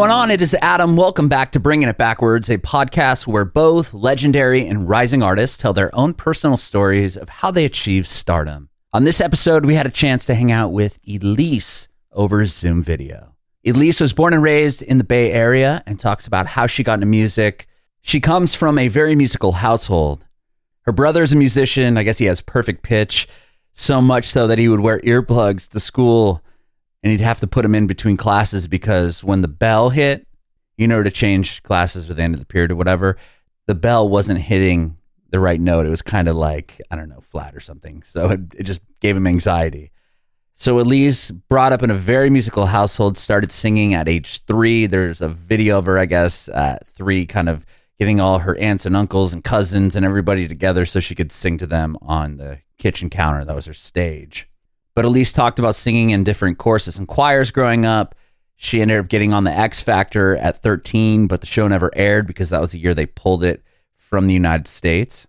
Going on? It is Adam. Welcome back to Bringing It Backwards, a podcast where both legendary and rising artists tell their own personal stories of how they achieved stardom. On this episode, we had a chance to hang out with Ellise over Zoom video. Ellise was born and raised in the Bay Area and talks about how she got into music. She comes from a very musical household. Her brother is a musician. I guess he has perfect pitch, so much so that he would wear earplugs to school and he'd have to put them in between classes because when the bell hit, you know, to change classes at the end of the period or whatever, the bell wasn't hitting the right note. It was kind of like, I don't know, flat or something. So it, it just gave him anxiety. So Ellise, brought up in a very musical household, started singing at age three. There's a video of her, I guess, at three, kind of getting all her aunts and uncles and cousins and everybody together so she could sing to them on the kitchen counter. That was her stage. But Ellise talked about singing in different courses and choirs growing up. She ended up getting on the X Factor at 13, but the show never aired because that was the year they pulled it from the United States.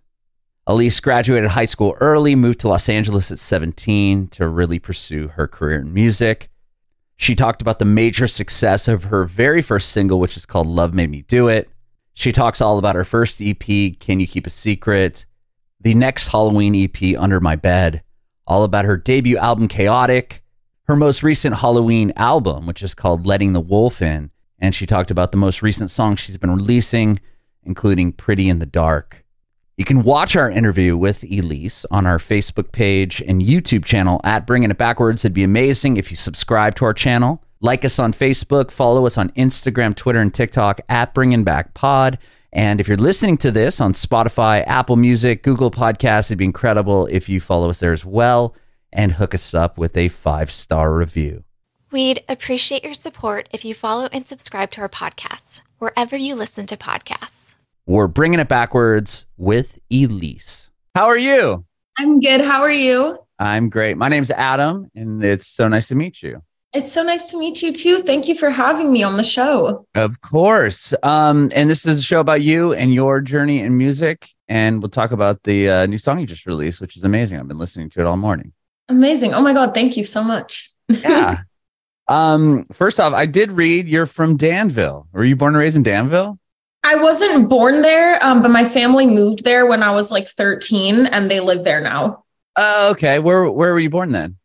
Ellise graduated high school early, moved to Los Angeles at 17 to really pursue her career in music. She talked about the major success of her very first single, which is called Love Made Me Do It. She talks all about her first EP, Can You Keep a Secret? The next Halloween EP, Under My Bed, all about her debut album, Chaotic, her most recent Halloween album, which is called Letting the Wolf In. And she talked about the most recent songs she's been releasing, including Pretty in the Dark. You can watch our interview with Ellise on our Facebook page and YouTube channel at Bringing It Backwards. It'd be amazing if you subscribe to our channel. Like us on Facebook, follow us on Instagram, Twitter, and TikTok at Bringing Back Pod. And if you're listening to this on Spotify, Apple Music, Google Podcasts, it'd be incredible if you follow us there as well and hook us up with a five star review. We'd appreciate your support if you follow and subscribe to our podcast wherever you listen to podcasts. We're bringing it backwards with Ellise. How are you? I'm good. How are you? I'm great. My name's Adam, and it's so nice to meet you. It's so nice to meet you too. Thank you for having me on the show. Of course. Um, and this is a show about you and your journey in music. And we'll talk about the uh, new song you just released, which is amazing. I've been listening to it all morning. Amazing. Oh my God. Thank you so much. yeah. Um, first off, I did read you're from Danville. Were you born and raised in Danville? I wasn't born there, um, but my family moved there when I was like 13 and they live there now. Oh, okay. Where where were you born then?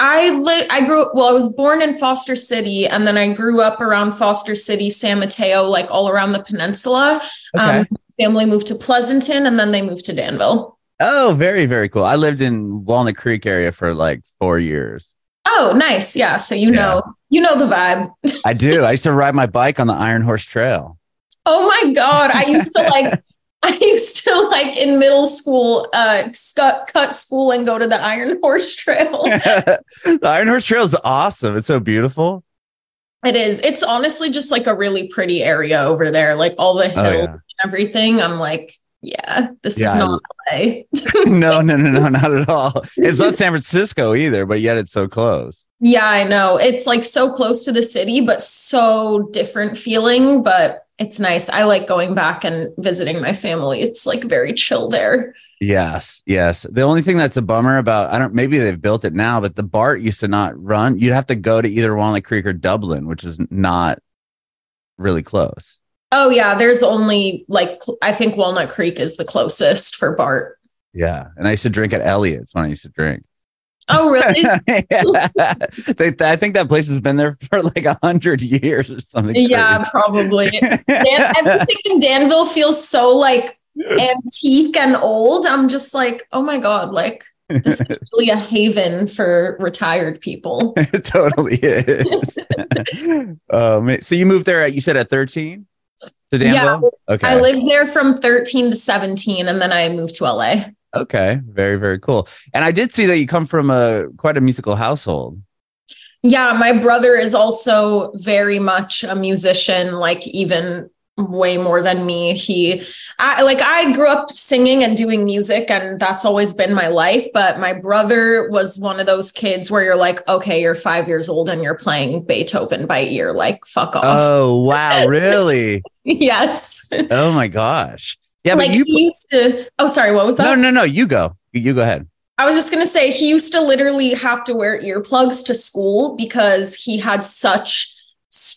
I li- I grew up well, I was born in Foster City and then I grew up around Foster City, San Mateo, like all around the peninsula. Okay. Um, family moved to Pleasanton and then they moved to Danville. Oh, very, very cool. I lived in Walnut Creek area for like four years. Oh, nice. Yeah. So you yeah. know, you know the vibe. I do. I used to ride my bike on the Iron Horse Trail. Oh my God. I used to like I used to like in middle school, uh, cut, cut school and go to the Iron Horse Trail. the Iron Horse Trail is awesome. It's so beautiful. It is. It's honestly just like a really pretty area over there, like all the hills oh, yeah. and everything. I'm like, yeah, this yeah. is not LA. no, no, no, no, not at all. It's not San Francisco either, but yet it's so close. Yeah, I know. It's like so close to the city, but so different feeling. But it's nice. I like going back and visiting my family. It's like very chill there. Yes, yes. The only thing that's a bummer about I don't maybe they've built it now, but the BART used to not run. You'd have to go to either Walnut Creek or Dublin, which is not really close. Oh yeah, there's only like I think Walnut Creek is the closest for BART. Yeah, and I used to drink at Elliott's when I used to drink. Oh, really? I think that place has been there for like a hundred years or something. Yeah, crazy. probably. Dan, everything in Danville feels so like antique and old. I'm just like, oh my god, like this is really a haven for retired people. it totally is. um, so you moved there. you said at 13 to Danville. Yeah, okay. I lived there from 13 to 17, and then I moved to LA. Okay, very very cool. And I did see that you come from a quite a musical household. Yeah, my brother is also very much a musician, like even way more than me. He I like I grew up singing and doing music and that's always been my life, but my brother was one of those kids where you're like, okay, you're 5 years old and you're playing Beethoven by ear, like fuck off. Oh, wow, really? yes. Oh my gosh. Yeah, like but you he used to. Oh, sorry. What was that? No, no, no. You go. You go ahead. I was just gonna say he used to literally have to wear earplugs to school because he had such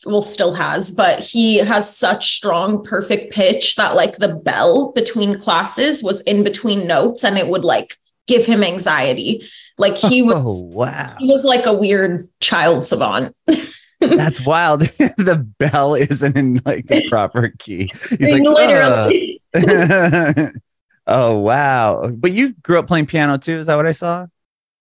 well still has but he has such strong perfect pitch that like the bell between classes was in between notes and it would like give him anxiety like he oh, was oh, wow he was like a weird child savant that's wild the bell isn't in like the proper key he's like literally oh wow but you grew up playing piano too is that what i saw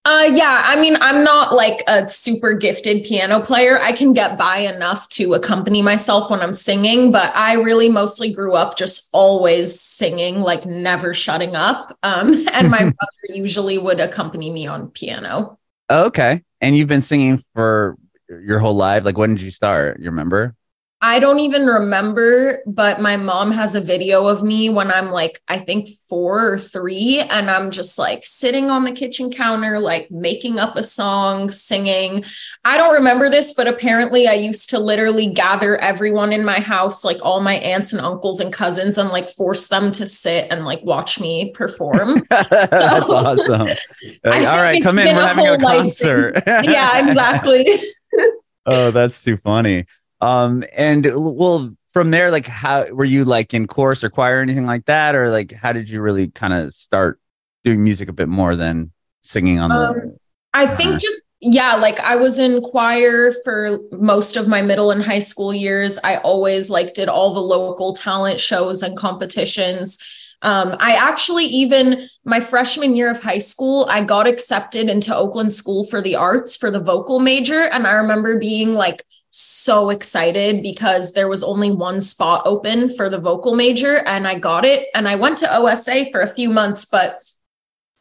uh, yeah, I mean, I'm not like a super gifted piano player. I can get by enough to accompany myself when I'm singing, but I really mostly grew up just always singing, like never shutting up. Um, and my brother usually would accompany me on piano. Okay. And you've been singing for your whole life? Like, when did you start? You remember? I don't even remember, but my mom has a video of me when I'm like, I think four or three, and I'm just like sitting on the kitchen counter, like making up a song, singing. I don't remember this, but apparently I used to literally gather everyone in my house, like all my aunts and uncles and cousins, and like force them to sit and like watch me perform. That's so, awesome. Like, all right, come in. We're having a concert. yeah, exactly. oh, that's too funny. Um, and well, from there, like, how were you like in chorus or choir or anything like that, or like, how did you really kind of start doing music a bit more than singing on um, the? I think uh, just yeah, like I was in choir for most of my middle and high school years. I always like did all the local talent shows and competitions. Um, I actually even my freshman year of high school, I got accepted into Oakland School for the Arts for the vocal major, and I remember being like so excited because there was only one spot open for the vocal major and I got it. And I went to OSA for a few months, but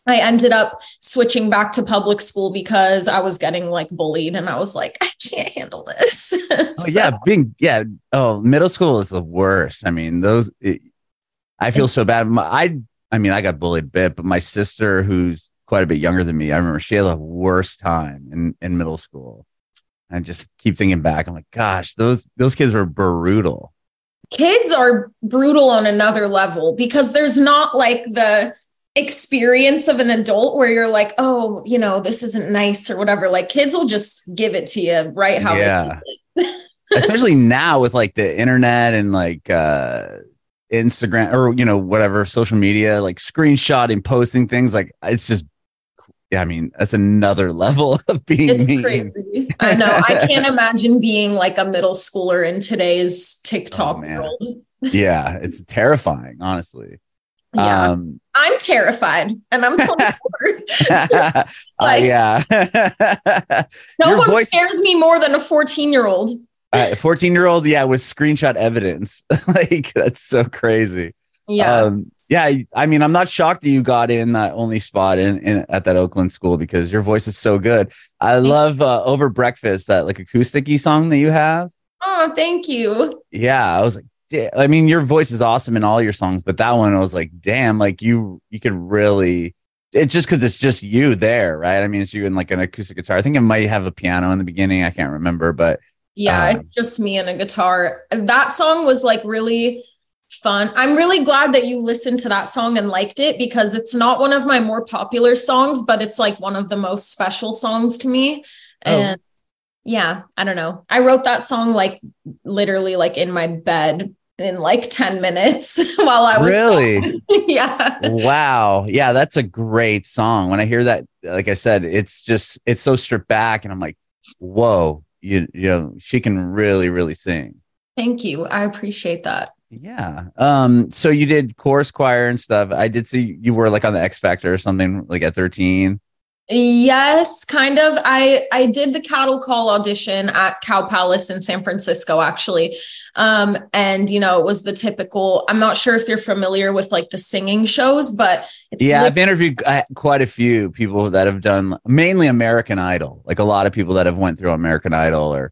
I ended up switching back to public school because I was getting like bullied and I was like, I can't handle this. oh, so, yeah. Being, yeah. Oh, middle school is the worst. I mean, those, it, I feel so bad. I, I mean, I got bullied a bit, but my sister, who's quite a bit younger than me, I remember she had the worst time in, in middle school. I just keep thinking back. I'm like, gosh, those those kids were brutal. Kids are brutal on another level because there's not like the experience of an adult where you're like, oh, you know, this isn't nice or whatever. Like kids will just give it to you right how yeah. Especially now with like the internet and like uh Instagram or you know whatever social media like screenshotting posting things like it's just yeah, I mean, that's another level of being it's mean. crazy. I know. I can't imagine being like a middle schooler in today's TikTok oh, world. yeah, it's terrifying, honestly. Yeah. Um, I'm terrified and I'm 24. uh, yeah. no Your one voice- scares me more than a 14 year old. Uh, 14 year old, yeah, with screenshot evidence. like, that's so crazy. Yeah. Um, yeah, I mean, I'm not shocked that you got in that only spot in, in at that Oakland school because your voice is so good. I love uh, over breakfast that like acousticy song that you have. Oh, thank you. Yeah, I was like, I mean, your voice is awesome in all your songs, but that one I was like, damn, like you you could really. It's just because it's just you there, right? I mean, it's you and like an acoustic guitar. I think it might have a piano in the beginning. I can't remember, but yeah, um, it's just me and a guitar. That song was like really fun. I'm really glad that you listened to that song and liked it because it's not one of my more popular songs, but it's like one of the most special songs to me. Oh. And yeah, I don't know. I wrote that song like literally like in my bed in like 10 minutes while I was really yeah wow yeah that's a great song when I hear that like I said it's just it's so stripped back and I'm like whoa you you know she can really really sing thank you I appreciate that yeah. Um, so you did chorus choir and stuff. I did see you were like on the X Factor or something like at 13. Yes, kind of. I I did the cattle call audition at Cow Palace in San Francisco actually. Um and you know, it was the typical I'm not sure if you're familiar with like the singing shows, but Yeah, I've interviewed uh, quite a few people that have done mainly American Idol. Like a lot of people that have went through American Idol or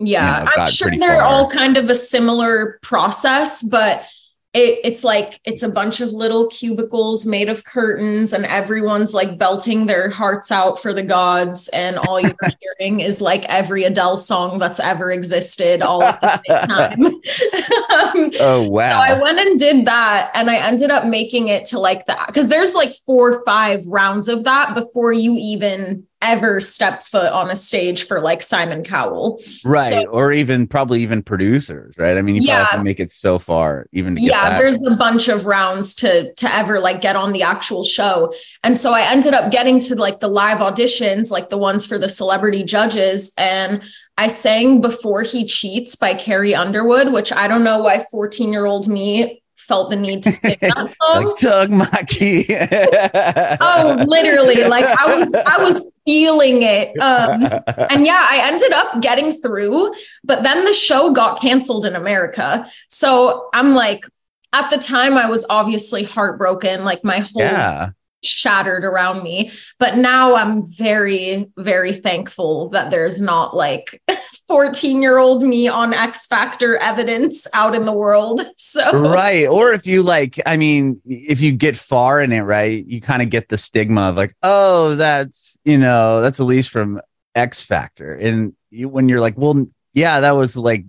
yeah, you know, I'm sure they're far. all kind of a similar process, but it, it's like it's a bunch of little cubicles made of curtains, and everyone's like belting their hearts out for the gods, and all you're hearing is like every Adele song that's ever existed all at the same time. um, oh wow! So I went and did that, and I ended up making it to like that because there's like four or five rounds of that before you even ever step foot on a stage for like Simon Cowell. Right. So- or even probably even producers, right? I mean, you Yeah. probably have to make it so far even to get yeah back. there's a bunch of rounds to to ever like get on the actual show and so i ended up getting to like the live auditions like the ones for the celebrity judges and i sang before he cheats by carrie underwood which i don't know why 14 year old me felt the need to sing that song like Doug Mackey. oh literally like i was i was feeling it um and yeah, I ended up getting through, but then the show got canceled in America. So I'm like, at the time, I was obviously heartbroken. Like my whole yeah. shattered around me. But now I'm very, very thankful that there's not like 14 year old me on X Factor evidence out in the world. So, right or if you like i mean if you get far in it right you kind of get the stigma of like oh that's you know that's ellise from x factor. And you when you're like well yeah that was like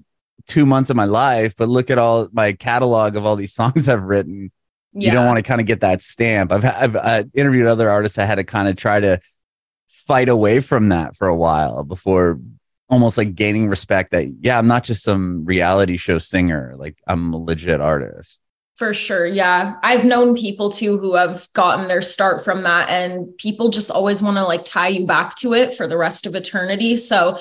two months of my life but look at all my catalog of all these songs i've written. You don't want to kind of get that stamp. I've i've uh, interviewed other artists i had to kind of try to fight away from that for a while before almost like gaining respect that yeah i'm not just some reality show singer like i'm a legit artist For sure. Yeah. I've known people too who have gotten their start from that, and people just always want to like tie you back to it for the rest of eternity. So,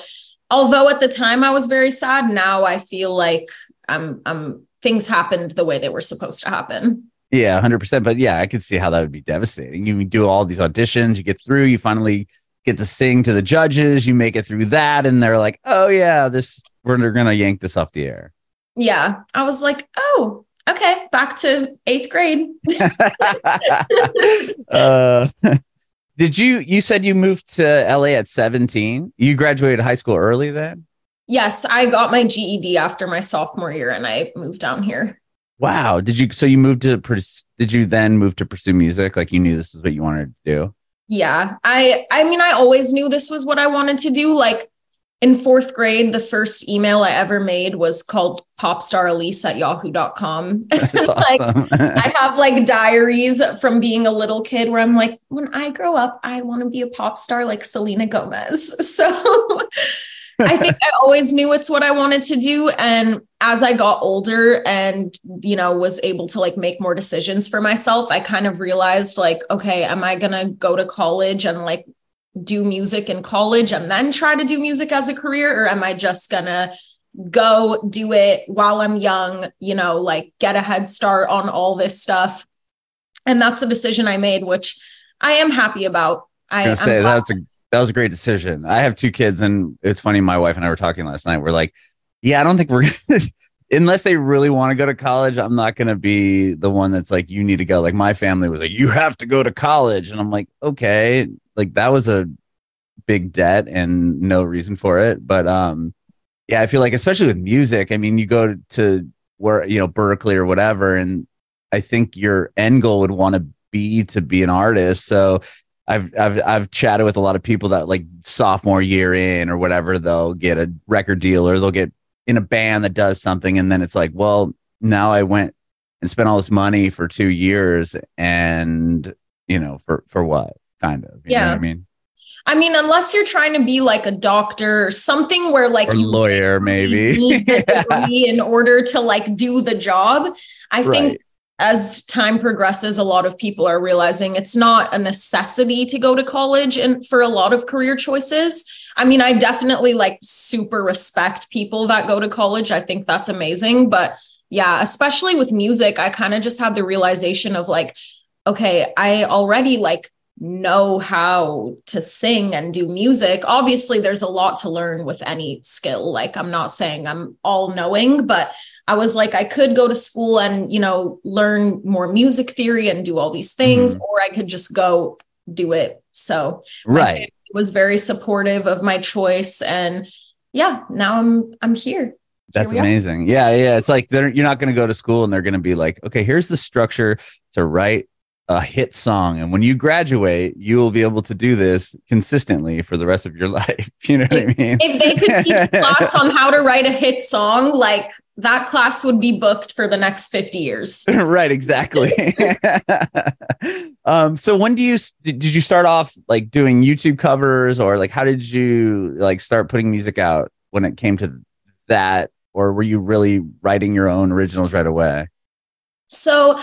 although at the time I was very sad, now I feel like I'm, I'm, things happened the way they were supposed to happen. Yeah, hundred percent. But yeah, I could see how that would be devastating. You do all these auditions, you get through, you finally get to sing to the judges, you make it through that, and they're like, "Oh yeah, this we're gonna yank this off the air." Yeah. I was like, oh, okay, back to eighth grade. uh, did you? You said you moved to LA at seventeen. You graduated high school early then. Yes, I got my GED after my sophomore year and I moved down here. Wow. Did you? So you moved to? Did you then move to pursue music? Like you knew this is what you wanted to do. Yeah. I I mean I always knew this was what I wanted to do like in 4th grade the first email I ever made was called popstarelise at yahoo.com. That's like. I have like diaries from being a little kid where I'm like when I grow up I want to be a pop star like Selena Gomez. So I think I always knew it's what I wanted to do. And as I got older and, you know, was able to like make more decisions for myself, I kind of realized like, okay, am I going to go to college and like do music in college and then try to do music as a career? Or am I just going to go do it while I'm young, you know, like get a head start on all this stuff? And that's the decision I made, which I am happy about. I, I I'm was gonna say that's a that was a great decision. I have two kids, and it's funny. My wife and I were talking last night. We're like, yeah, I don't think we're gonna, unless they really want to go to college. I'm not gonna be the one that's like, you need to go. Like my family was like, you have to go to college, and I'm like, okay, like that was a big debt and no reason for it. But um, yeah, I feel like especially with music. I mean, you go to where you know Berklee or whatever, and I think your end goal would want to be to be an artist. So I've I've I've chatted with a lot of people that like sophomore year in or whatever, they'll get a record deal or they'll get in a band that does something, and then it's like, well, now I went and spent all this money for two years, and you know, for for what kind of? You know Yeah. what I mean, I mean, unless you're trying to be like a doctor or something where like or you lawyer maybe. need the in order to like do the job. I think Right. As time progresses, a lot of people are realizing it's not a necessity to go to college and for a lot of career choices. I mean, I definitely like super respect people that go to college. I think that's amazing. But yeah, especially with music, I kind of just had the realization of like, okay, I already like know how to sing and do music. Obviously, there's a lot to learn with any skill. Like, I'm not saying I'm all knowing, but I was like, I could go to school and, you know, learn more music theory and do all these things, mm-hmm. or I could just go do it. So, right. was very supportive of my choice. And yeah, now I'm, I'm here. That's we are. amazing. Yeah, yeah. It's like they're you're not going to go to school and they're going to be like, okay, here's the structure to write a hit song, and when you graduate, you will be able to do this consistently for the rest of your life. You know what I mean? If they could teach class on how to write a hit song, like that class would be booked for the next 50 years. right, exactly. um, so when do you did you start off like doing YouTube covers or like how did you like start putting music out when it came to that or were you really writing your own originals right away? So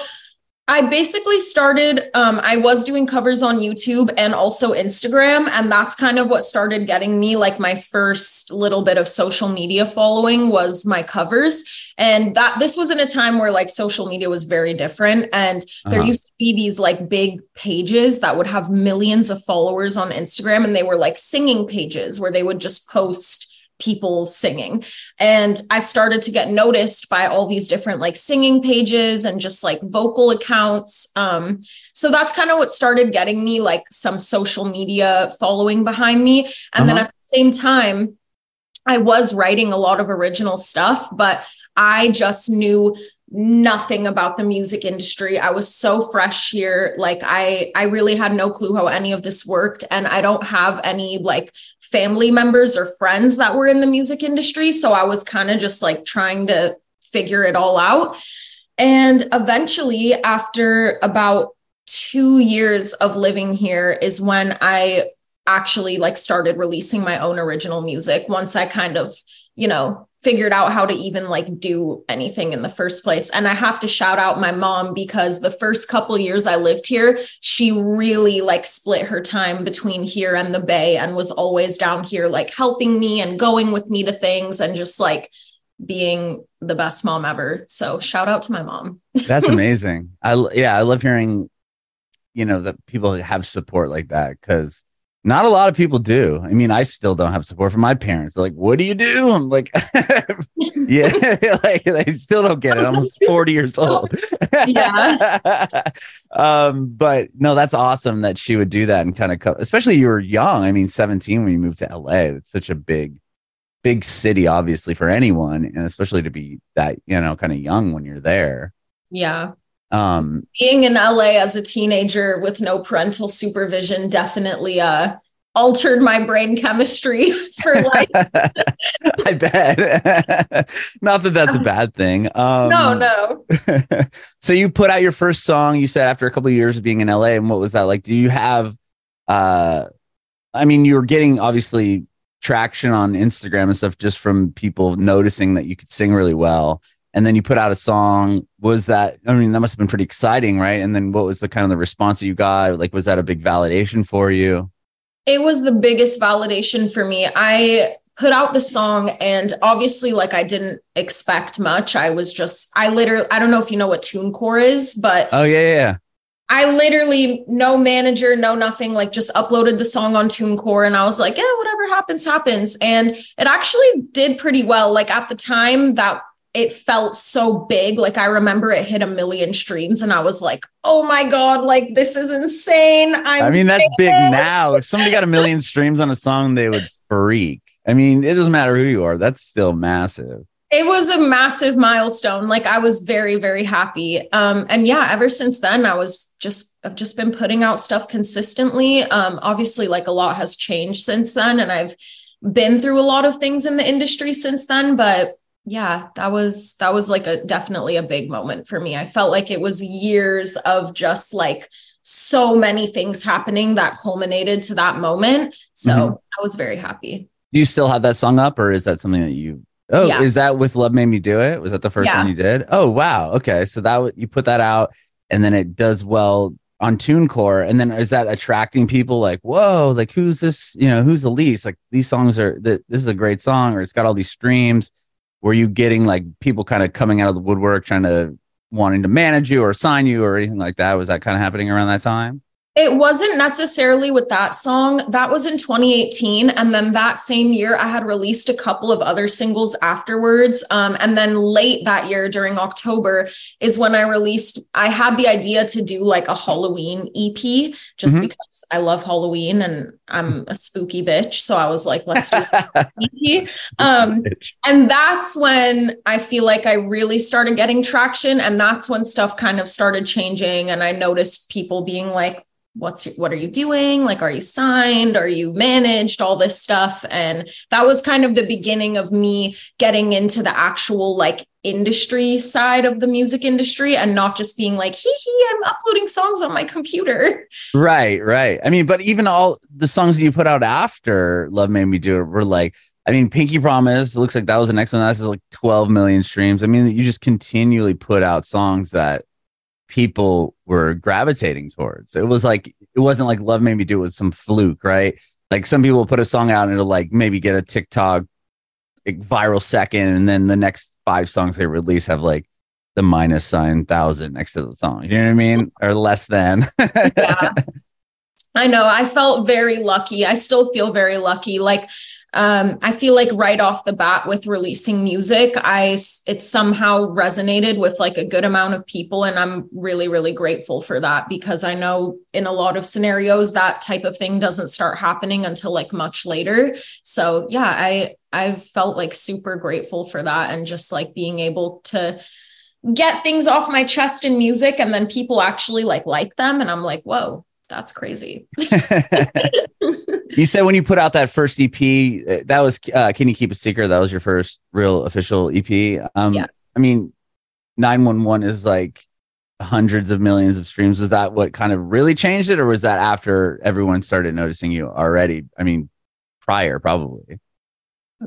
I basically started, um, I was doing covers on YouTube and also Instagram. And that's kind of what started getting me like my first little bit of social media following was my covers. And that this was in a time where like social media was very different. And there uh-huh. used to be these like big pages that would have millions of followers on Instagram. And they were like singing pages where they would just post people singing. And I started to get noticed by all these different like singing pages and just like vocal accounts. Um, so that's kind of what started getting me like some social media following behind me. And uh-huh. then at the same time, I was writing a lot of original stuff, but I just knew nothing about the music industry. I was so fresh here. Like I I really had no clue how any of this worked and I don't have any like family members or friends that were in the music industry. So I was kind of just like trying to figure it all out. And eventually, after about two years of living here, is when I actually like started releasing my own original music once I kind of, you know, figured out how to even like do anything in the first place. And i have to shout out my mom because the first couple years i lived here she really like split her time between here and the bay and was always down here like helping me and going with me to things and just like being the best mom ever. So shout out to my mom. That's amazing. I yeah i love hearing you know that people have support like that because not a lot of people do. I mean, I still don't have support from my parents. They're like, "What do you do?" I'm like, "Yeah, like they still don't get it." I'm almost 40 years old. yeah. um, but no, that's awesome that she would do that and kind of, co- especially you were young. I mean, 17 when you moved to LA. It's such a big, big city, obviously for anyone, and especially to be that you know kind of young when you're there. Yeah. Um, Being in LA as a teenager with no parental supervision definitely uh, altered my brain chemistry for life. I bet. Not that that's a bad thing. Um, no, no. so you put out your first song. You said after a couple of years of being in LA, and what was that like? Do you have? uh I mean, you were getting obviously traction on Instagram and stuff just from people noticing that you could sing really well and then you put out a song. Was that i mean that must have been pretty exciting right? And then what was the kind of the response that you got? Like was that a big validation for you? It was the biggest validation for me. I put out the song and obviously like i didn't expect much. I was just i literally i don't know if you know what tunecore is but oh yeah yeah. I literally no manager, no nothing, like just uploaded the song on TuneCore and I was like, yeah, whatever happens, happens. And it actually did pretty well. Like at the time that it felt so big. Like I remember it hit a million streams and I was like, oh my God, like this is insane. I'm i mean, that's famous. big now. If somebody got a million streams on a song, they would freak. I mean, it doesn't matter who you are, that's still massive. It was a massive milestone. Like I was very, very happy. Um, and yeah, ever since then, I was just I've just been putting out stuff consistently. Um, obviously, like a lot has changed since then, and I've been through a lot of things in the industry since then, but yeah that was that was like a definitely a big moment for me i felt like it was years of just like so many things happening that culminated to that moment so mm-hmm. i was very happy do you still have that song up or is that something that you oh yeah. is that with love made me do it was that the first yeah. one you did oh wow okay so that you put that out and then it does well on TuneCore, and then is that attracting people like, whoa, like who's this? You know, who's Ellise? Like these songs are this is a great song, or it's got all these streams were you getting like people kind of coming out of the woodwork trying to wanting to manage you or sign you or anything like that? Was that kind of happening around that time? It wasn't necessarily with that song. That was in 2018. And then that same year, I had released a couple of other singles afterwards. Um, and then late that year, during October, is when I released, I had the idea to do like a Halloween EP just mm-hmm. because I love Halloween and I'm a spooky bitch. So I was like, let's do EP. Um, and that's when I feel like I really started getting traction. And that's when stuff kind of started changing. And I noticed people being like, what's your, what are you doing like are you signed are you managed all this stuff and that was kind of the beginning of me getting into the actual like industry side of the music industry and not just being like, hee hee, I'm uploading songs on my computer. Right, right. I mean, but even all the songs you put out after Love Made Me Do It were like, I mean, Pinky Promise, looks like that was the next one. That's like 12 million streams. I mean, you just continually put out songs that people were gravitating towards. It was like, it wasn't like Love Made Me Do It was some fluke, right? Like some people put a song out and it'll like maybe get a TikTok viral second, and then the next five songs they release have like the minus sign thousand next to the song. You know what I mean? Or less than. yeah. I know. I felt very lucky. I still feel very lucky. Like um, I feel like right off the bat with releasing music, I it somehow resonated with like a good amount of people, and I'm really really grateful for that because I know in a lot of scenarios that type of thing doesn't start happening until like much later. So yeah, I I've felt like super grateful for that, and just like being able to get things off my chest in music, and then people actually like like them, and I'm like, whoa, that's crazy. you said when you put out that first EP, uh, that was uh, Can You Keep a Secret? That was your first real official EP. Um, yeah. I mean, 911 is like hundreds of millions of streams. Was that what kind of really changed it, or was that after everyone started noticing you already? I mean, prior, probably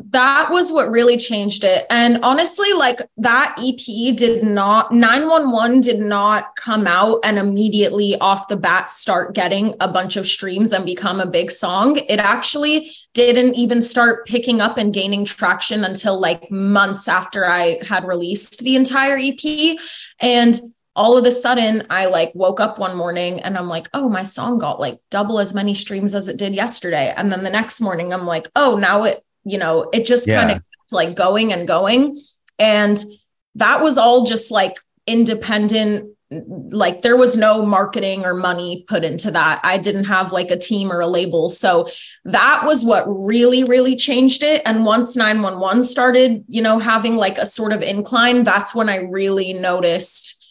that was what really changed it. And honestly, like that EP did not, 911 did not come out and immediately off the bat start getting a bunch of streams and become a big song. It actually didn't even start picking up and gaining traction until like months after I had released the entire EP. And all of a sudden I like woke up one morning and I'm like, oh, my song got like double as many streams as it did yesterday. And then the next morning I'm like, oh, now it you know, it just yeah. kind of like going and going. And that was all just like independent like there was no marketing or money put into that. I didn't have like a team or a label. So that was what really really changed it and once 911 started, you know, having like a sort of incline, that's when I really noticed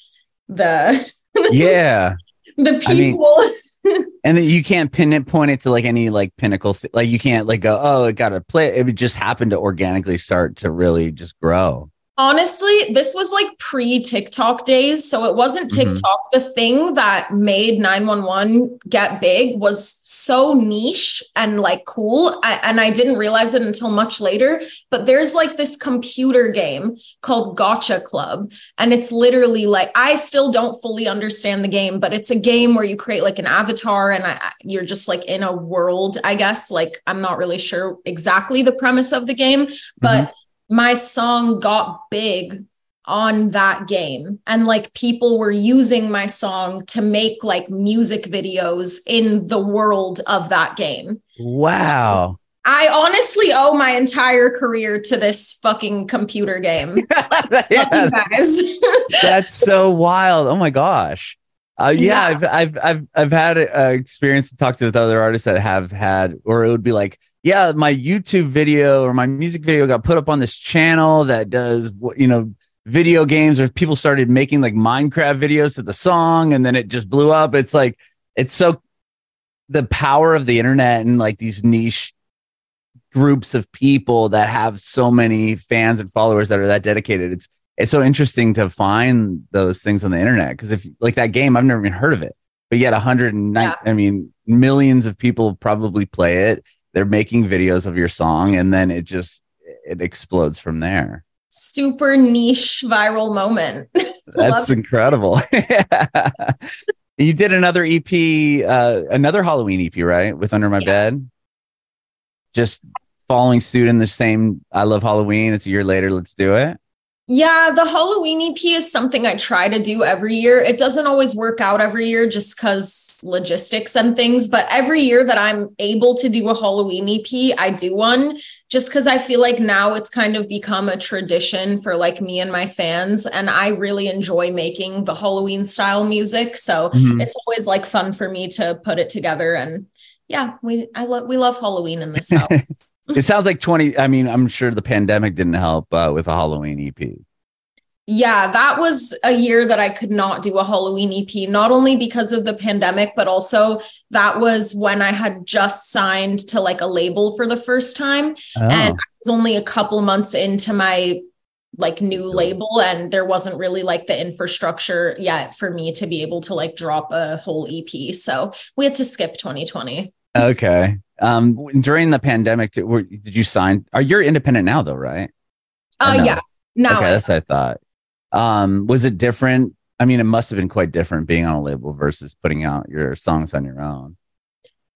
the Yeah. the people I mean, and then you can't pinpoint it to like any like pinnacle th- like you can't like go oh it got a play it just happen to organically start to really just grow Honestly, this was like pre TikTok days. So it wasn't mm-hmm. TikTok. Mm-hmm. The thing that made 911 get big was so niche and like cool. I, and I didn't realize it until much later. But there's like this computer game called Gacha Club. And it's literally like, I still don't fully understand the game, but it's a game where you create like an avatar and I, you're just like in a world, I guess. Like, I'm not really sure exactly the premise of the game, but. Mm-hmm my song got big on that game and like people were using my song to make like music videos in the world of that game. Wow. I honestly owe my entire career to this fucking computer game. yeah, guys. that's so wild. Oh my gosh. Uh, yeah, yeah, I've I've I've I've had uh, experience to talk to with other artists that have had, or it would be like, yeah, my YouTube video or my music video got put up on this channel that does you know video games, or people started making like Minecraft videos to the song, and then it just blew up. It's like it's so the power of the internet and like these niche groups of people that have so many fans and followers that are that dedicated. It's it's so interesting to find those things on the internet because if like that game, I've never even heard of it, but yet 109, yeah. I mean, millions of people probably play it. They're making videos of your song, and then it just it explodes from there. Super niche viral moment. That's incredible. you did another EP, uh, another Halloween EP, right? With Under My yeah. Bed. Just following suit in the same. I love Halloween. It's a year later. Let's do it. Yeah, the Halloween EP is something I try to do every year. It doesn't always work out every year just because logistics and things, but every year that I'm able to do a Halloween EP, I do one just because I feel like now it's kind of become a tradition for like me and my fans. And I really enjoy making the Halloween style music. So mm-hmm. it's always like fun for me to put it together. And yeah, we I love we love Halloween in this house. it sounds like 20 i mean i'm sure the pandemic didn't help uh, with a halloween ep yeah that was a year that i could not do a halloween ep not only because of the pandemic but also that was when i had just signed to like a label for the first time oh. and i was only a couple months into my like new label and there wasn't really like the infrastructure yet for me to be able to like drop a whole EP. So we had to skip 2020. Okay. Um during the pandemic too, were, did you sign are you're independent now though, right? Uh no? yeah. Now okay, I- that's what I thought. Um was it different? I mean, it must have been quite different being on a label versus putting out your songs on your own.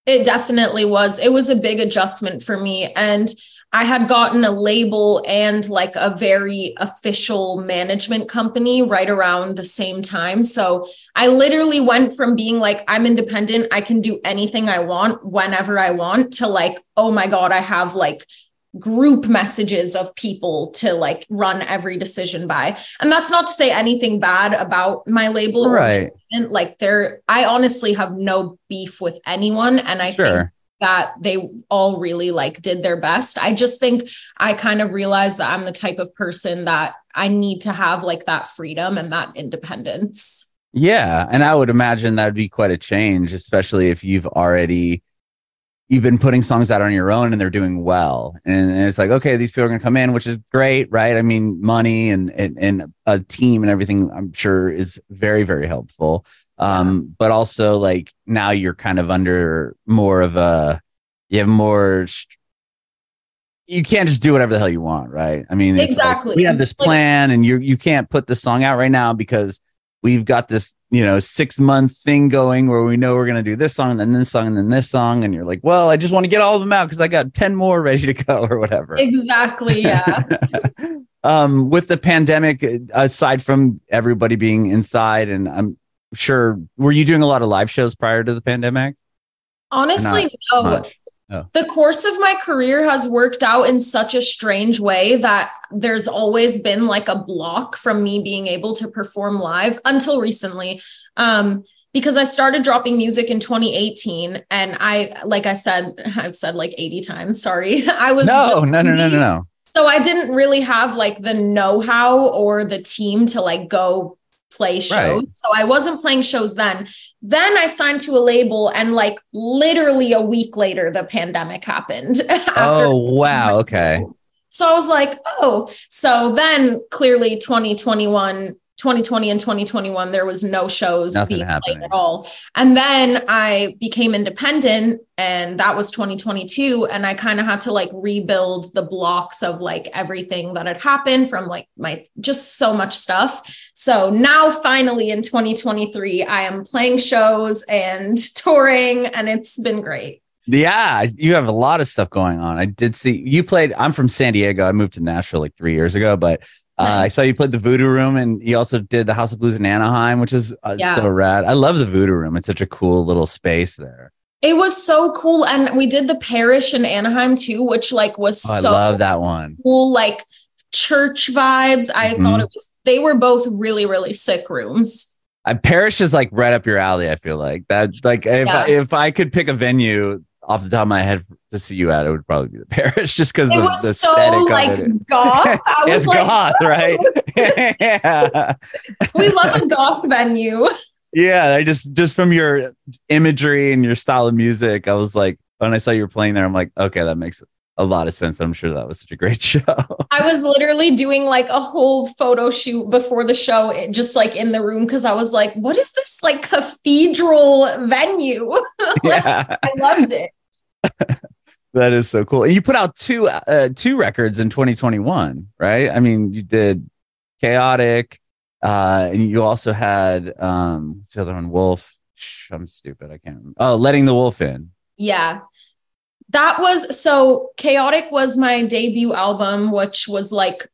It definitely was. It was a big adjustment for me. And I had gotten a label and like a very official management company right around the same time. So I literally went from being like, I'm independent, I can do anything I want whenever I want to like, oh my God, I have like group messages of people to like run every decision by. And that's not to say anything bad about my label. Right. and like there i honestly have no beef with anyone and i think Sure. That they all really like did their best i just think i kind of realized that i'm the type of person that i need to have like that freedom and that independence Yeah, and I would imagine that'd be quite a change, especially if you've already you've been putting songs out on your own and they're doing well. And, and it's like, okay, these people are going to come in, which is great, right? I mean, money and, and and a team and everything, I'm sure is very very helpful. Um, but also like now you're kind of under more of a you have more. You can't just do whatever the hell you want, right? I mean, it's like, Exactly. we have this plan, and you you can't put this song out right now because we've got this you know six month thing going where we know we're going to do this song and then this song and then this song and you're like well i just want to get all of them out because i got 10 more ready to go or whatever exactly yeah um with the pandemic aside from everybody being inside and i'm sure were you doing a lot of live shows prior to the pandemic honestly no Much. Oh. the course of my career has worked out in such a strange way that there's always been like a block from me being able to perform live until recently um because I started dropping music in 2018 and I like I said I've said like 80 times sorry I was no no no no no no so I didn't really have like the know-how or the team to like go play shows. Right. So I wasn't playing shows then. Then I signed to a label and like literally a week later the pandemic happened. oh wow okay So I was like, "Oh." So then clearly 2021 2020 and 2021 there was no shows Nothing being happening. played at all and then i became independent and that was 2022 and i kind of had to like rebuild the blocks of like everything that had happened from like my just so much stuff so now finally in 2023 i am playing shows and touring and it's been great Yeah, you have a lot of stuff going on. I did see you played. I'm from San Diego. I moved to Nashville like three years ago, but uh, I saw you played the Voodoo Room, and you also did the House of Blues in Anaheim, which is uh, Yeah. so rad. I love the Voodoo Room. It's such a cool little space there. it was so cool and we did the parish in anaheim too which like was Oh, I so love that one. cool like church vibes. I Mhm. thought it was they were both really really sick rooms. Uh, Parish is like right up your alley. I feel like that. Like if Yeah. I, if I could pick a venue off the top of my head to see you at, it would probably be the Parish, just because It the, was the so aesthetic of like it. goth. I was It's like, goth, right? yeah. we love a goth venue. Yeah, I just just from your imagery and your style of music, I was like, when I saw you were playing there, I'm like, okay, that makes a lot of sense. I'm sure that was such a great show. I was literally doing like a whole photo shoot before the show, eh, just like in the room because I was like, what is this like cathedral venue? Like, yeah, I loved it. that is so cool. And you put out two uh, two records in 2021, right? I mean, you did Chaotic, uh, and you also had um, what's the other one? Wolf. Shh, I'm stupid. I can't. Remember. Oh, letting the wolf in. Yeah. That was so chaotic was my debut album, which was like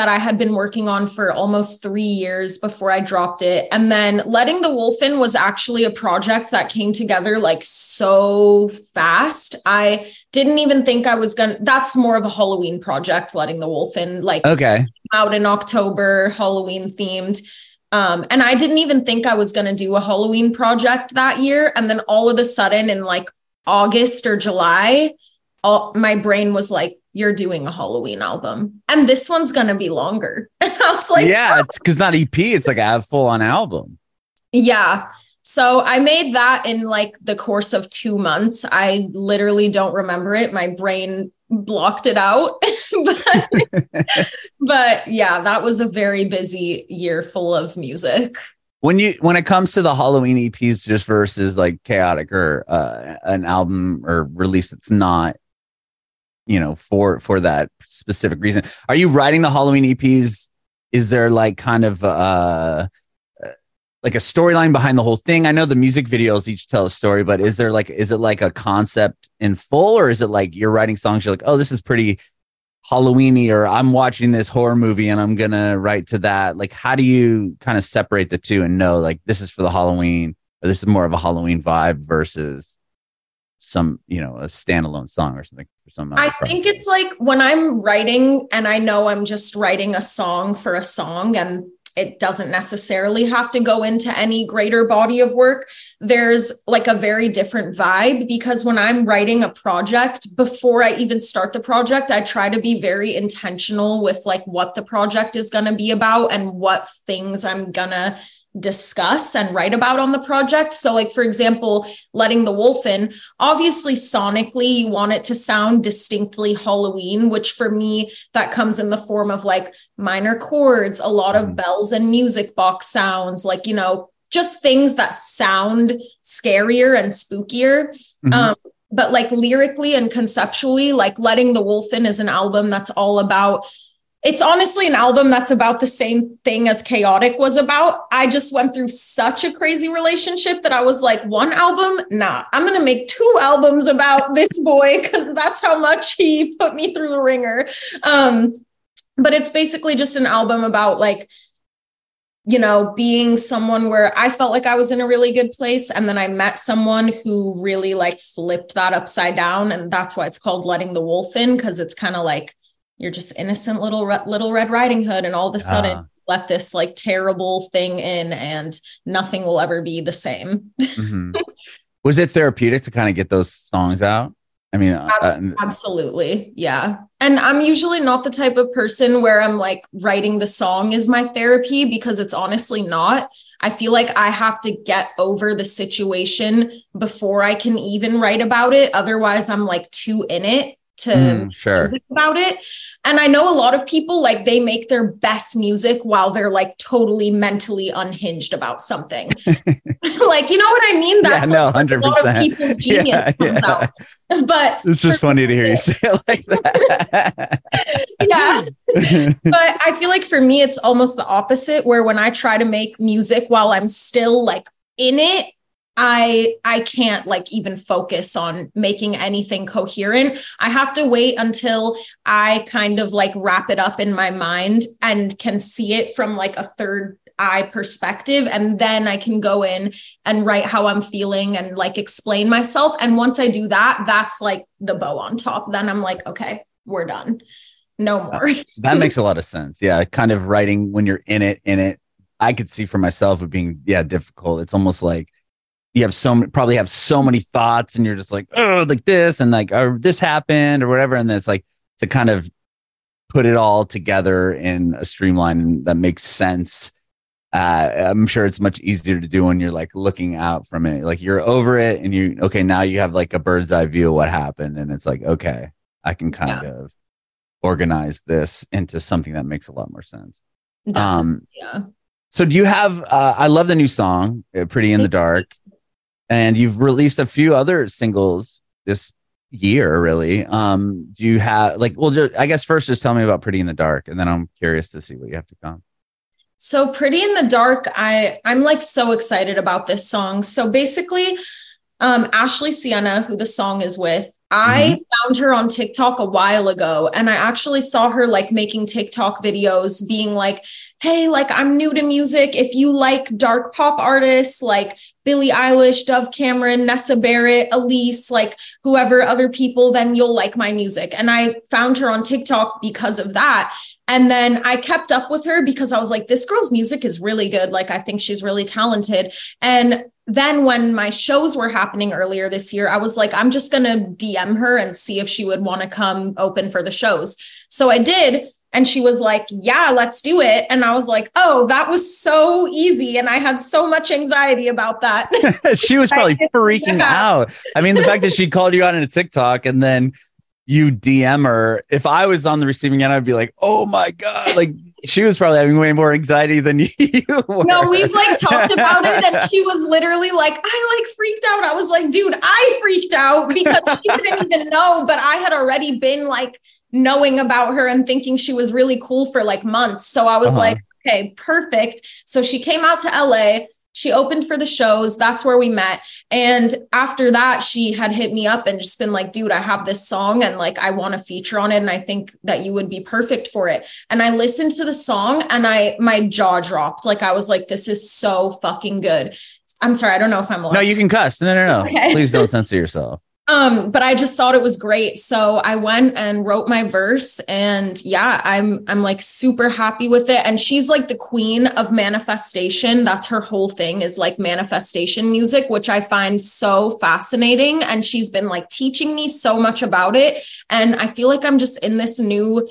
that I had been working on for almost three years before I dropped it. And then Letting the Wolf In was actually a project that came together like so fast. I didn't even think I was gonna, that's more of a Halloween project, Letting the Wolf In, like Okay. out in October, Halloween themed. Um, and I didn't even think I was going to do a Halloween project that year. And then all of a sudden, in like August or July, all, my brain was like, You're doing a Halloween album. And this one's to be longer. And I was like, yeah, it's because not EP. It's like a full on album. Yeah. So I made that in like the course of two months. I literally don't remember it. My brain blocked it out. but, but yeah, that was a very busy year full of music. When you when it comes to the Halloween EPs just versus like chaotic or uh, an album or release that's not you know for for that specific reason. Are you writing the halloween eps is there like kind of uh like a storyline behind the whole thing? I know the music videos each tell a story but is there like is it like a concept in full or is it like you're writing songs you're like oh this is pretty halloweeny or i'm watching this horror movie and i'm gonna write to that. Like how do you kind of separate the two and know like this is for the halloween or this is more of a halloween vibe versus some you know a standalone song or something for some i think it's like when i'm writing and i know i'm just writing a song for a song and it doesn't necessarily have to go into any greater body of work there's like a very different vibe because when i'm writing a project before i even start the project i try to be very intentional with like what the project is going to be about and what things i'm going to discuss and write about on the project. So, like, for example, letting the wolf in, obviously, sonically, you want it to sound distinctly Halloween, which for me, that comes in the form of like minor chords, a lot of mm-hmm. bells and music box sounds, like, you know, just things that sound scarier and spookier. Mm-hmm. Um, but like lyrically and conceptually, like Letting the Wolf In is an album that's all about it's honestly an album that's about the same thing as Chaotic was about. I just went through such a crazy relationship that I was like, one album? Nah, I'm going to make two albums about this boy because that's how much he put me through the ringer. Um, but it's basically just an album about like, you know, being someone where I felt like I was in a really good place. And then I met someone who really like flipped that upside down. And that's why it's called Letting the Wolf In, because it's kind of like, you're just innocent little little red riding hood and all of a sudden uh, let this like terrible thing in and nothing will ever be the same. Mm-hmm. was it therapeutic to kind of get those songs out? I mean uh, uh absolutely yeah. And i'm usually not the type of person where i'm like writing the song is my therapy because it's honestly not. I feel like i have to get over the situation before i can even write about it. Otherwise i'm like too in it to mm, sure. music about it. And I know a lot of people like they make their best music while they're like totally mentally unhinged about something. like, you know what I mean? That's yeah, no, 100%. a lot of people's genius yeah, comes yeah. out. But it's just funny to hear you say it like that. yeah. but I feel like for me, it's almost the opposite, where when I try to make music while I'm still like in it, I I can't like even focus on making anything coherent. I have to wait until I kind of like wrap it up in my mind and can see it from like a third eye perspective. And then I can go in and write how I'm feeling and like explain myself. And once I do that that's like the bow on top. Then I'm like okay we're done. No more. that makes a lot of sense. Yeah kind of writing when you're in it in it. I could see for myself it being yeah difficult. It's almost like you have so many, probably have so many thoughts and you're just like oh like this and like oh this happened or whatever and then it's like to kind of put it all together in a streamline that makes sense. Uh, i'm sure it's much easier to do when you're like looking out from it. Like you're over it and you okay now you have like a bird's eye view of what happened and it's like okay i can kind yeah. of organize this into something that makes a lot more sense. Definitely, um yeah. so do you have uh, i love the new song uh, pretty in the dark and you've released a few other singles this year really. Um do you have like well just, i guess first just tell me about pretty in the dark and then i'm curious to see what you have to come. So pretty in the dark i i'm like so excited about this song. So basically um ashley sienna who the song is with I mm-hmm. found her on TikTok a while ago and I actually saw her like making TikTok videos being like, Hey, like I'm new to music. If you like dark pop artists, like Billie Eilish, Dove Cameron, Nessa Barrett, Ellise, like whoever other people, then you'll like my music. And I found her on TikTok because of that. And then I kept up with her because I was like, this girl's music is really good. Like, I think she's really talented. And then when my shows were happening earlier this year, I was like, I'm just going to DM her and see if she would want to come open for the shows. So I did. And she was like, Yeah, let's do it. And I was like, Oh, that was so easy. And I had so much anxiety about that. she was probably freaking out. I mean, the fact that she called you out in a TikTok and then you DM her. If I was on the receiving end, I'd be like, oh my God. Like she was probably having way more anxiety than you were. No, we've like talked about it. And she was literally like, I like freaked out. I was like, dude, I freaked out because she didn't even know, but I had already been like knowing about her and thinking she was really cool for like months. So I was uh-huh. like, okay, perfect. So she came out to LA she opened for the shows. That's where we met. And after that, she had hit me up and just been like, dude, I have this song and like I want to feature on it. And I think that you would be perfect for it. And I listened to the song and I my jaw dropped. Like I was like, this is so fucking good. I'm sorry, I don't know if I'm No, you can cuss. No, no, no. Okay. Please don't censor yourself. Um, but I just thought it was great. So I went and wrote my verse and yeah, I'm I'm like super happy with it. And she's like the queen of manifestation. That's her whole thing is like manifestation music, which I find so fascinating. And she's been like teaching me so much about it. And I feel like I'm just in this new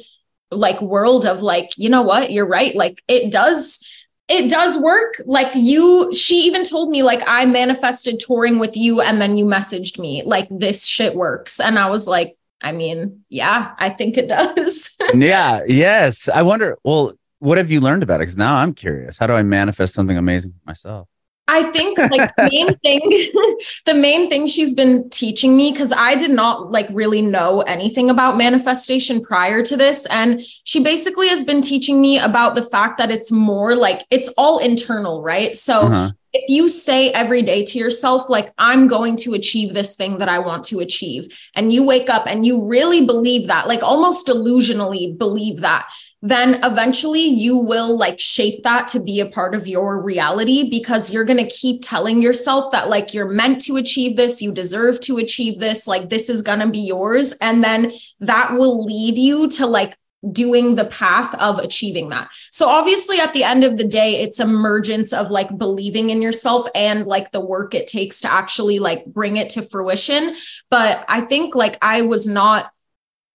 like world of like, you know what, you're right. Like it does it does work. Like you, she even told me, like, I manifested touring with you and then you messaged me, like, this shit works. And I was like, I mean, yeah, I think it does. yeah. Yes. I wonder, well, what have you learned about it? Because now I'm curious. How do I manifest something amazing myself? I think like the main thing, the main thing she's been teaching me, because I did not like really know anything about manifestation prior to this. And she basically has been teaching me about the fact that it's more like it's all internal, right? So uh-huh. if you say every day to yourself, like, I'm going to achieve this thing that I want to achieve, and you wake up and you really believe that, like almost delusionally believe that, then eventually you will like shape that to be a part of your reality because you're going to keep telling yourself that like you're meant to achieve this, you deserve to achieve this, like this is going to be yours. And then that will lead you to like doing the path of achieving that. So obviously at the end of the day it's emergence of like believing in yourself and like the work it takes to actually like bring it to fruition, but I think like I was not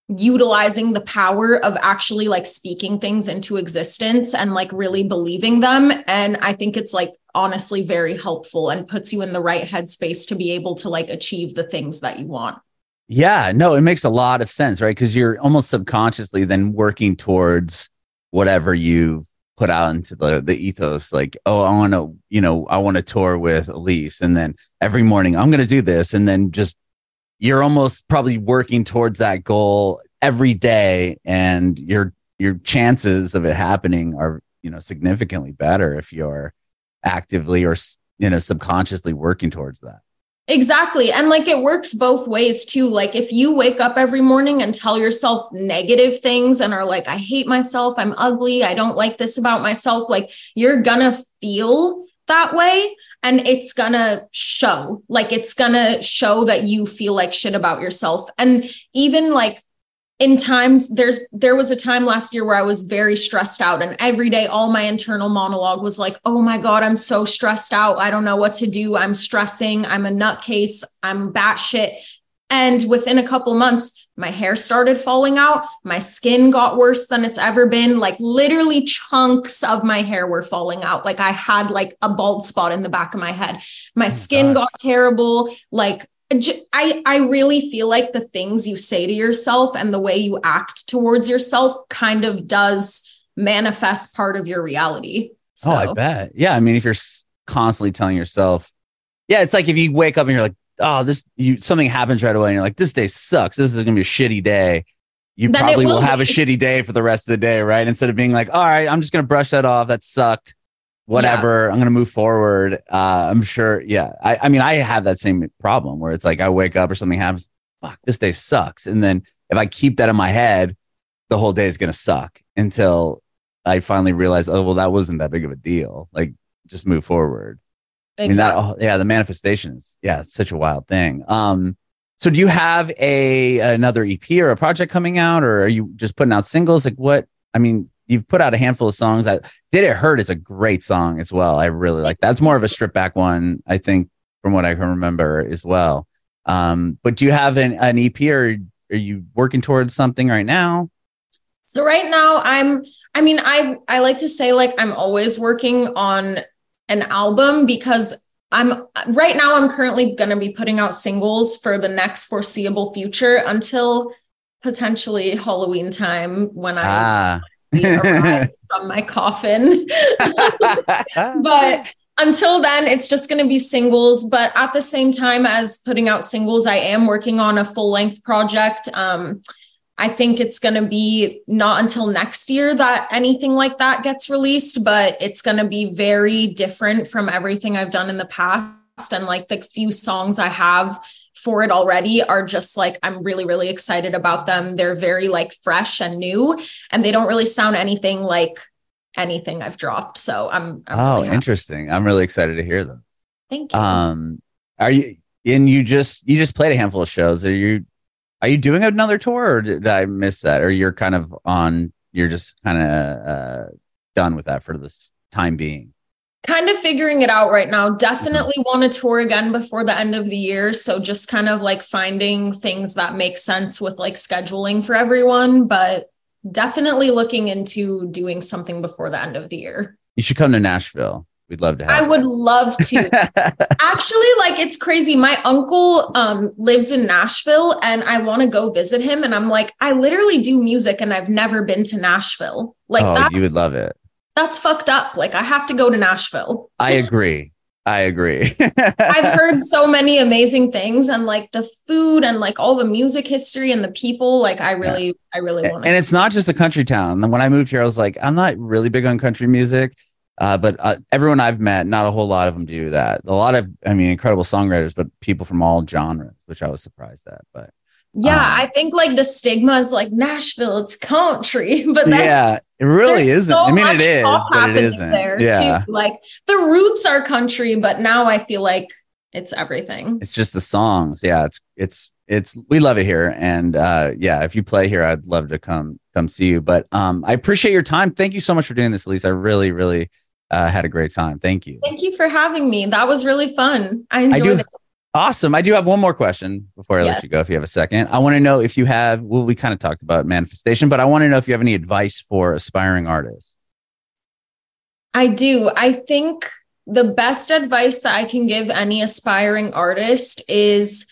utilizing the power of actually like speaking things into existence and like really believing them. And i think it's like honestly very helpful and puts you in the right headspace to be able to like achieve the things that you want. Yeah no it makes a lot of sense right? Because you're almost subconsciously then working towards whatever you've put out into the the ethos like oh i want to you know i want to tour with ellise and then every morning i'm going to do this and then just you're almost probably working towards that goal every day and your your chances of it happening are you know significantly better if you're actively or you know subconsciously working towards that Exactly. And like it works both ways too. Like if you wake up every morning and tell yourself negative things and are like, I hate myself, I'm ugly, I don't like this about myself, like you're gonna feel that way and it's gonna show like it's gonna show that you feel like shit about yourself. And even like in times there's there was a time last year where I was very stressed out and every day all my internal monologue was like oh my god I'm so stressed out. I don't know what to do. I'm stressing. I'm a nutcase. I'm batshit and within a couple months, my hair started falling out. My skin got worse than it's ever been. Like literally chunks of my hair were falling out. Like I had like a bald spot in the back of my head. My oh skin got terrible. Like I, I really feel like the things you say to yourself and the way you act towards yourself kind of does manifest part of your reality. So. Oh, I bet. Yeah. I mean, if you're constantly telling yourself, yeah, it's like if you wake up and you're like, oh, this you something happens right away, and you're like, this day sucks. This is gonna be a shitty day. You then probably will, will have a shitty day for the rest of the day, right? Instead of being like, all right, I'm just gonna brush that off. That sucked. Whatever. Yeah. I'm gonna move forward. Uh, I'm sure. Yeah. I, I mean, I have that same problem where it's like I wake up or something happens. Fuck, this day sucks. And then if I keep that in my head, the whole day is gonna suck until I finally realize, oh well, that wasn't that big of a deal. Like, just move forward. Exactly. I mean, that, yeah, the manifestations. Yeah, it's such a wild thing. Um, so do you have a another EP or a project coming out, or are you just putting out singles? Like what? I mean, you've put out a handful of songs. I did it hurt is a great song as well. I really like that's more of a strip back one, I think, from what I can remember as well. Um, but do you have an, an EP or are you working towards something right now? So right now I'm I mean I I like to say like I'm always working on an album because I'm right now I'm currently going to be putting out singles for the next foreseeable future until potentially Halloween time when I Ah. from my coffin. but until then, it's just going to be singles. But at the same time as putting out singles, I am working on a full length project. Um, I think it's going to be not until next year that anything like that gets released, but it's going to be very different from everything I've done in the past. And like the few songs I have for it already are just like, I'm really, really excited about them. They're very like fresh and new, and they don't really sound anything like anything I've dropped. So I'm, I'm oh, really interesting. I'm really excited to hear them. Thank you. Um, are you? And you just you just played a handful of shows. Are you? Are you doing another tour, or did I miss that? Or you're kind of on? You're just kind of uh, done with that for this time being. kind of figuring it out right now. Definitely want to tour again before the end of the year. So just kind of like finding things that make sense with like scheduling for everyone, but definitely looking into doing something before the end of the year. You should come to Nashville. We'd love to have. I would love to. Actually, like it's crazy. My uncle um lives in Nashville and I want to go visit him and I'm like I literally do music and I've never been to Nashville. Like oh, you would love it. that's fucked up. Like I have to go to Nashville. I agree. I agree. I've heard so many amazing things and like the food and like all the music history and the people. Like I really, I really want to. and it's not just a country town. And when I moved here, I was like, I'm not really big on country music, uh, but uh, everyone I've met, not a whole lot of them do that. A lot of, I mean, incredible songwriters, but people from all genres, which I was surprised at. But yeah, um, I think like the stigma is like Nashville, it's country, but then yeah, it really isn't. so I mean, it is, but it isn't. There Yeah, too. Like the roots are country, but now I feel like it's everything. it's just the songs. Yeah, it's it's it's we love it here, and uh, yeah, if you play here, I'd love to come come see you. But um, I appreciate your time. Thank you so much for doing this, Ellise. I really really uh, had a great time. Thank you. Thank you for having me. That was really fun. I I enjoyed do. it. Awesome. I do have one more question before I Yeah. let you go. If you have a second, I want to know if you have. Well, we kind of talked about manifestation, but I want to know if you have any advice for aspiring artists. I do. I think the best advice that I can give any aspiring artist is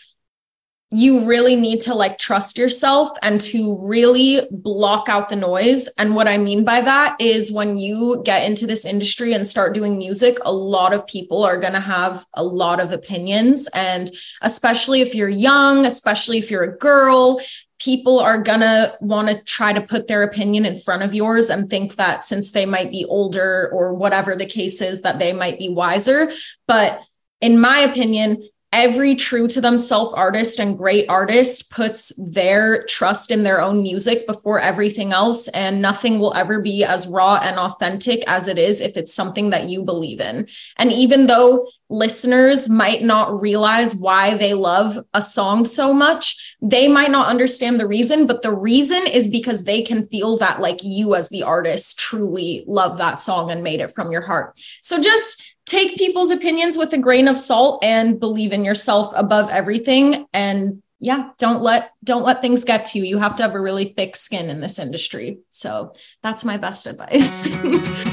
you really need to like trust yourself and to really block out the noise. And what I mean by that is when you get into this industry and start doing music, a lot of people are going to have a lot of opinions. And especially if you're young, especially if you're a girl, people are gonna want to try to put their opinion in front of yours and think that since they might be older or whatever the case is that they might be wiser but in my opinion every true to themselves artist and great artist puts their trust in their own music before everything else and nothing will ever be as raw and authentic as it is if it's something that you believe in. And even though listeners might not realize why they love a song so much they might not understand the reason but the reason is because they can feel that like you as the artist truly love that song and made it from your heart. So just take people's opinions with a grain of salt and believe in yourself above everything. And yeah don't let don't let things get to you. You have to have a really thick skin in this industry. So that's my best advice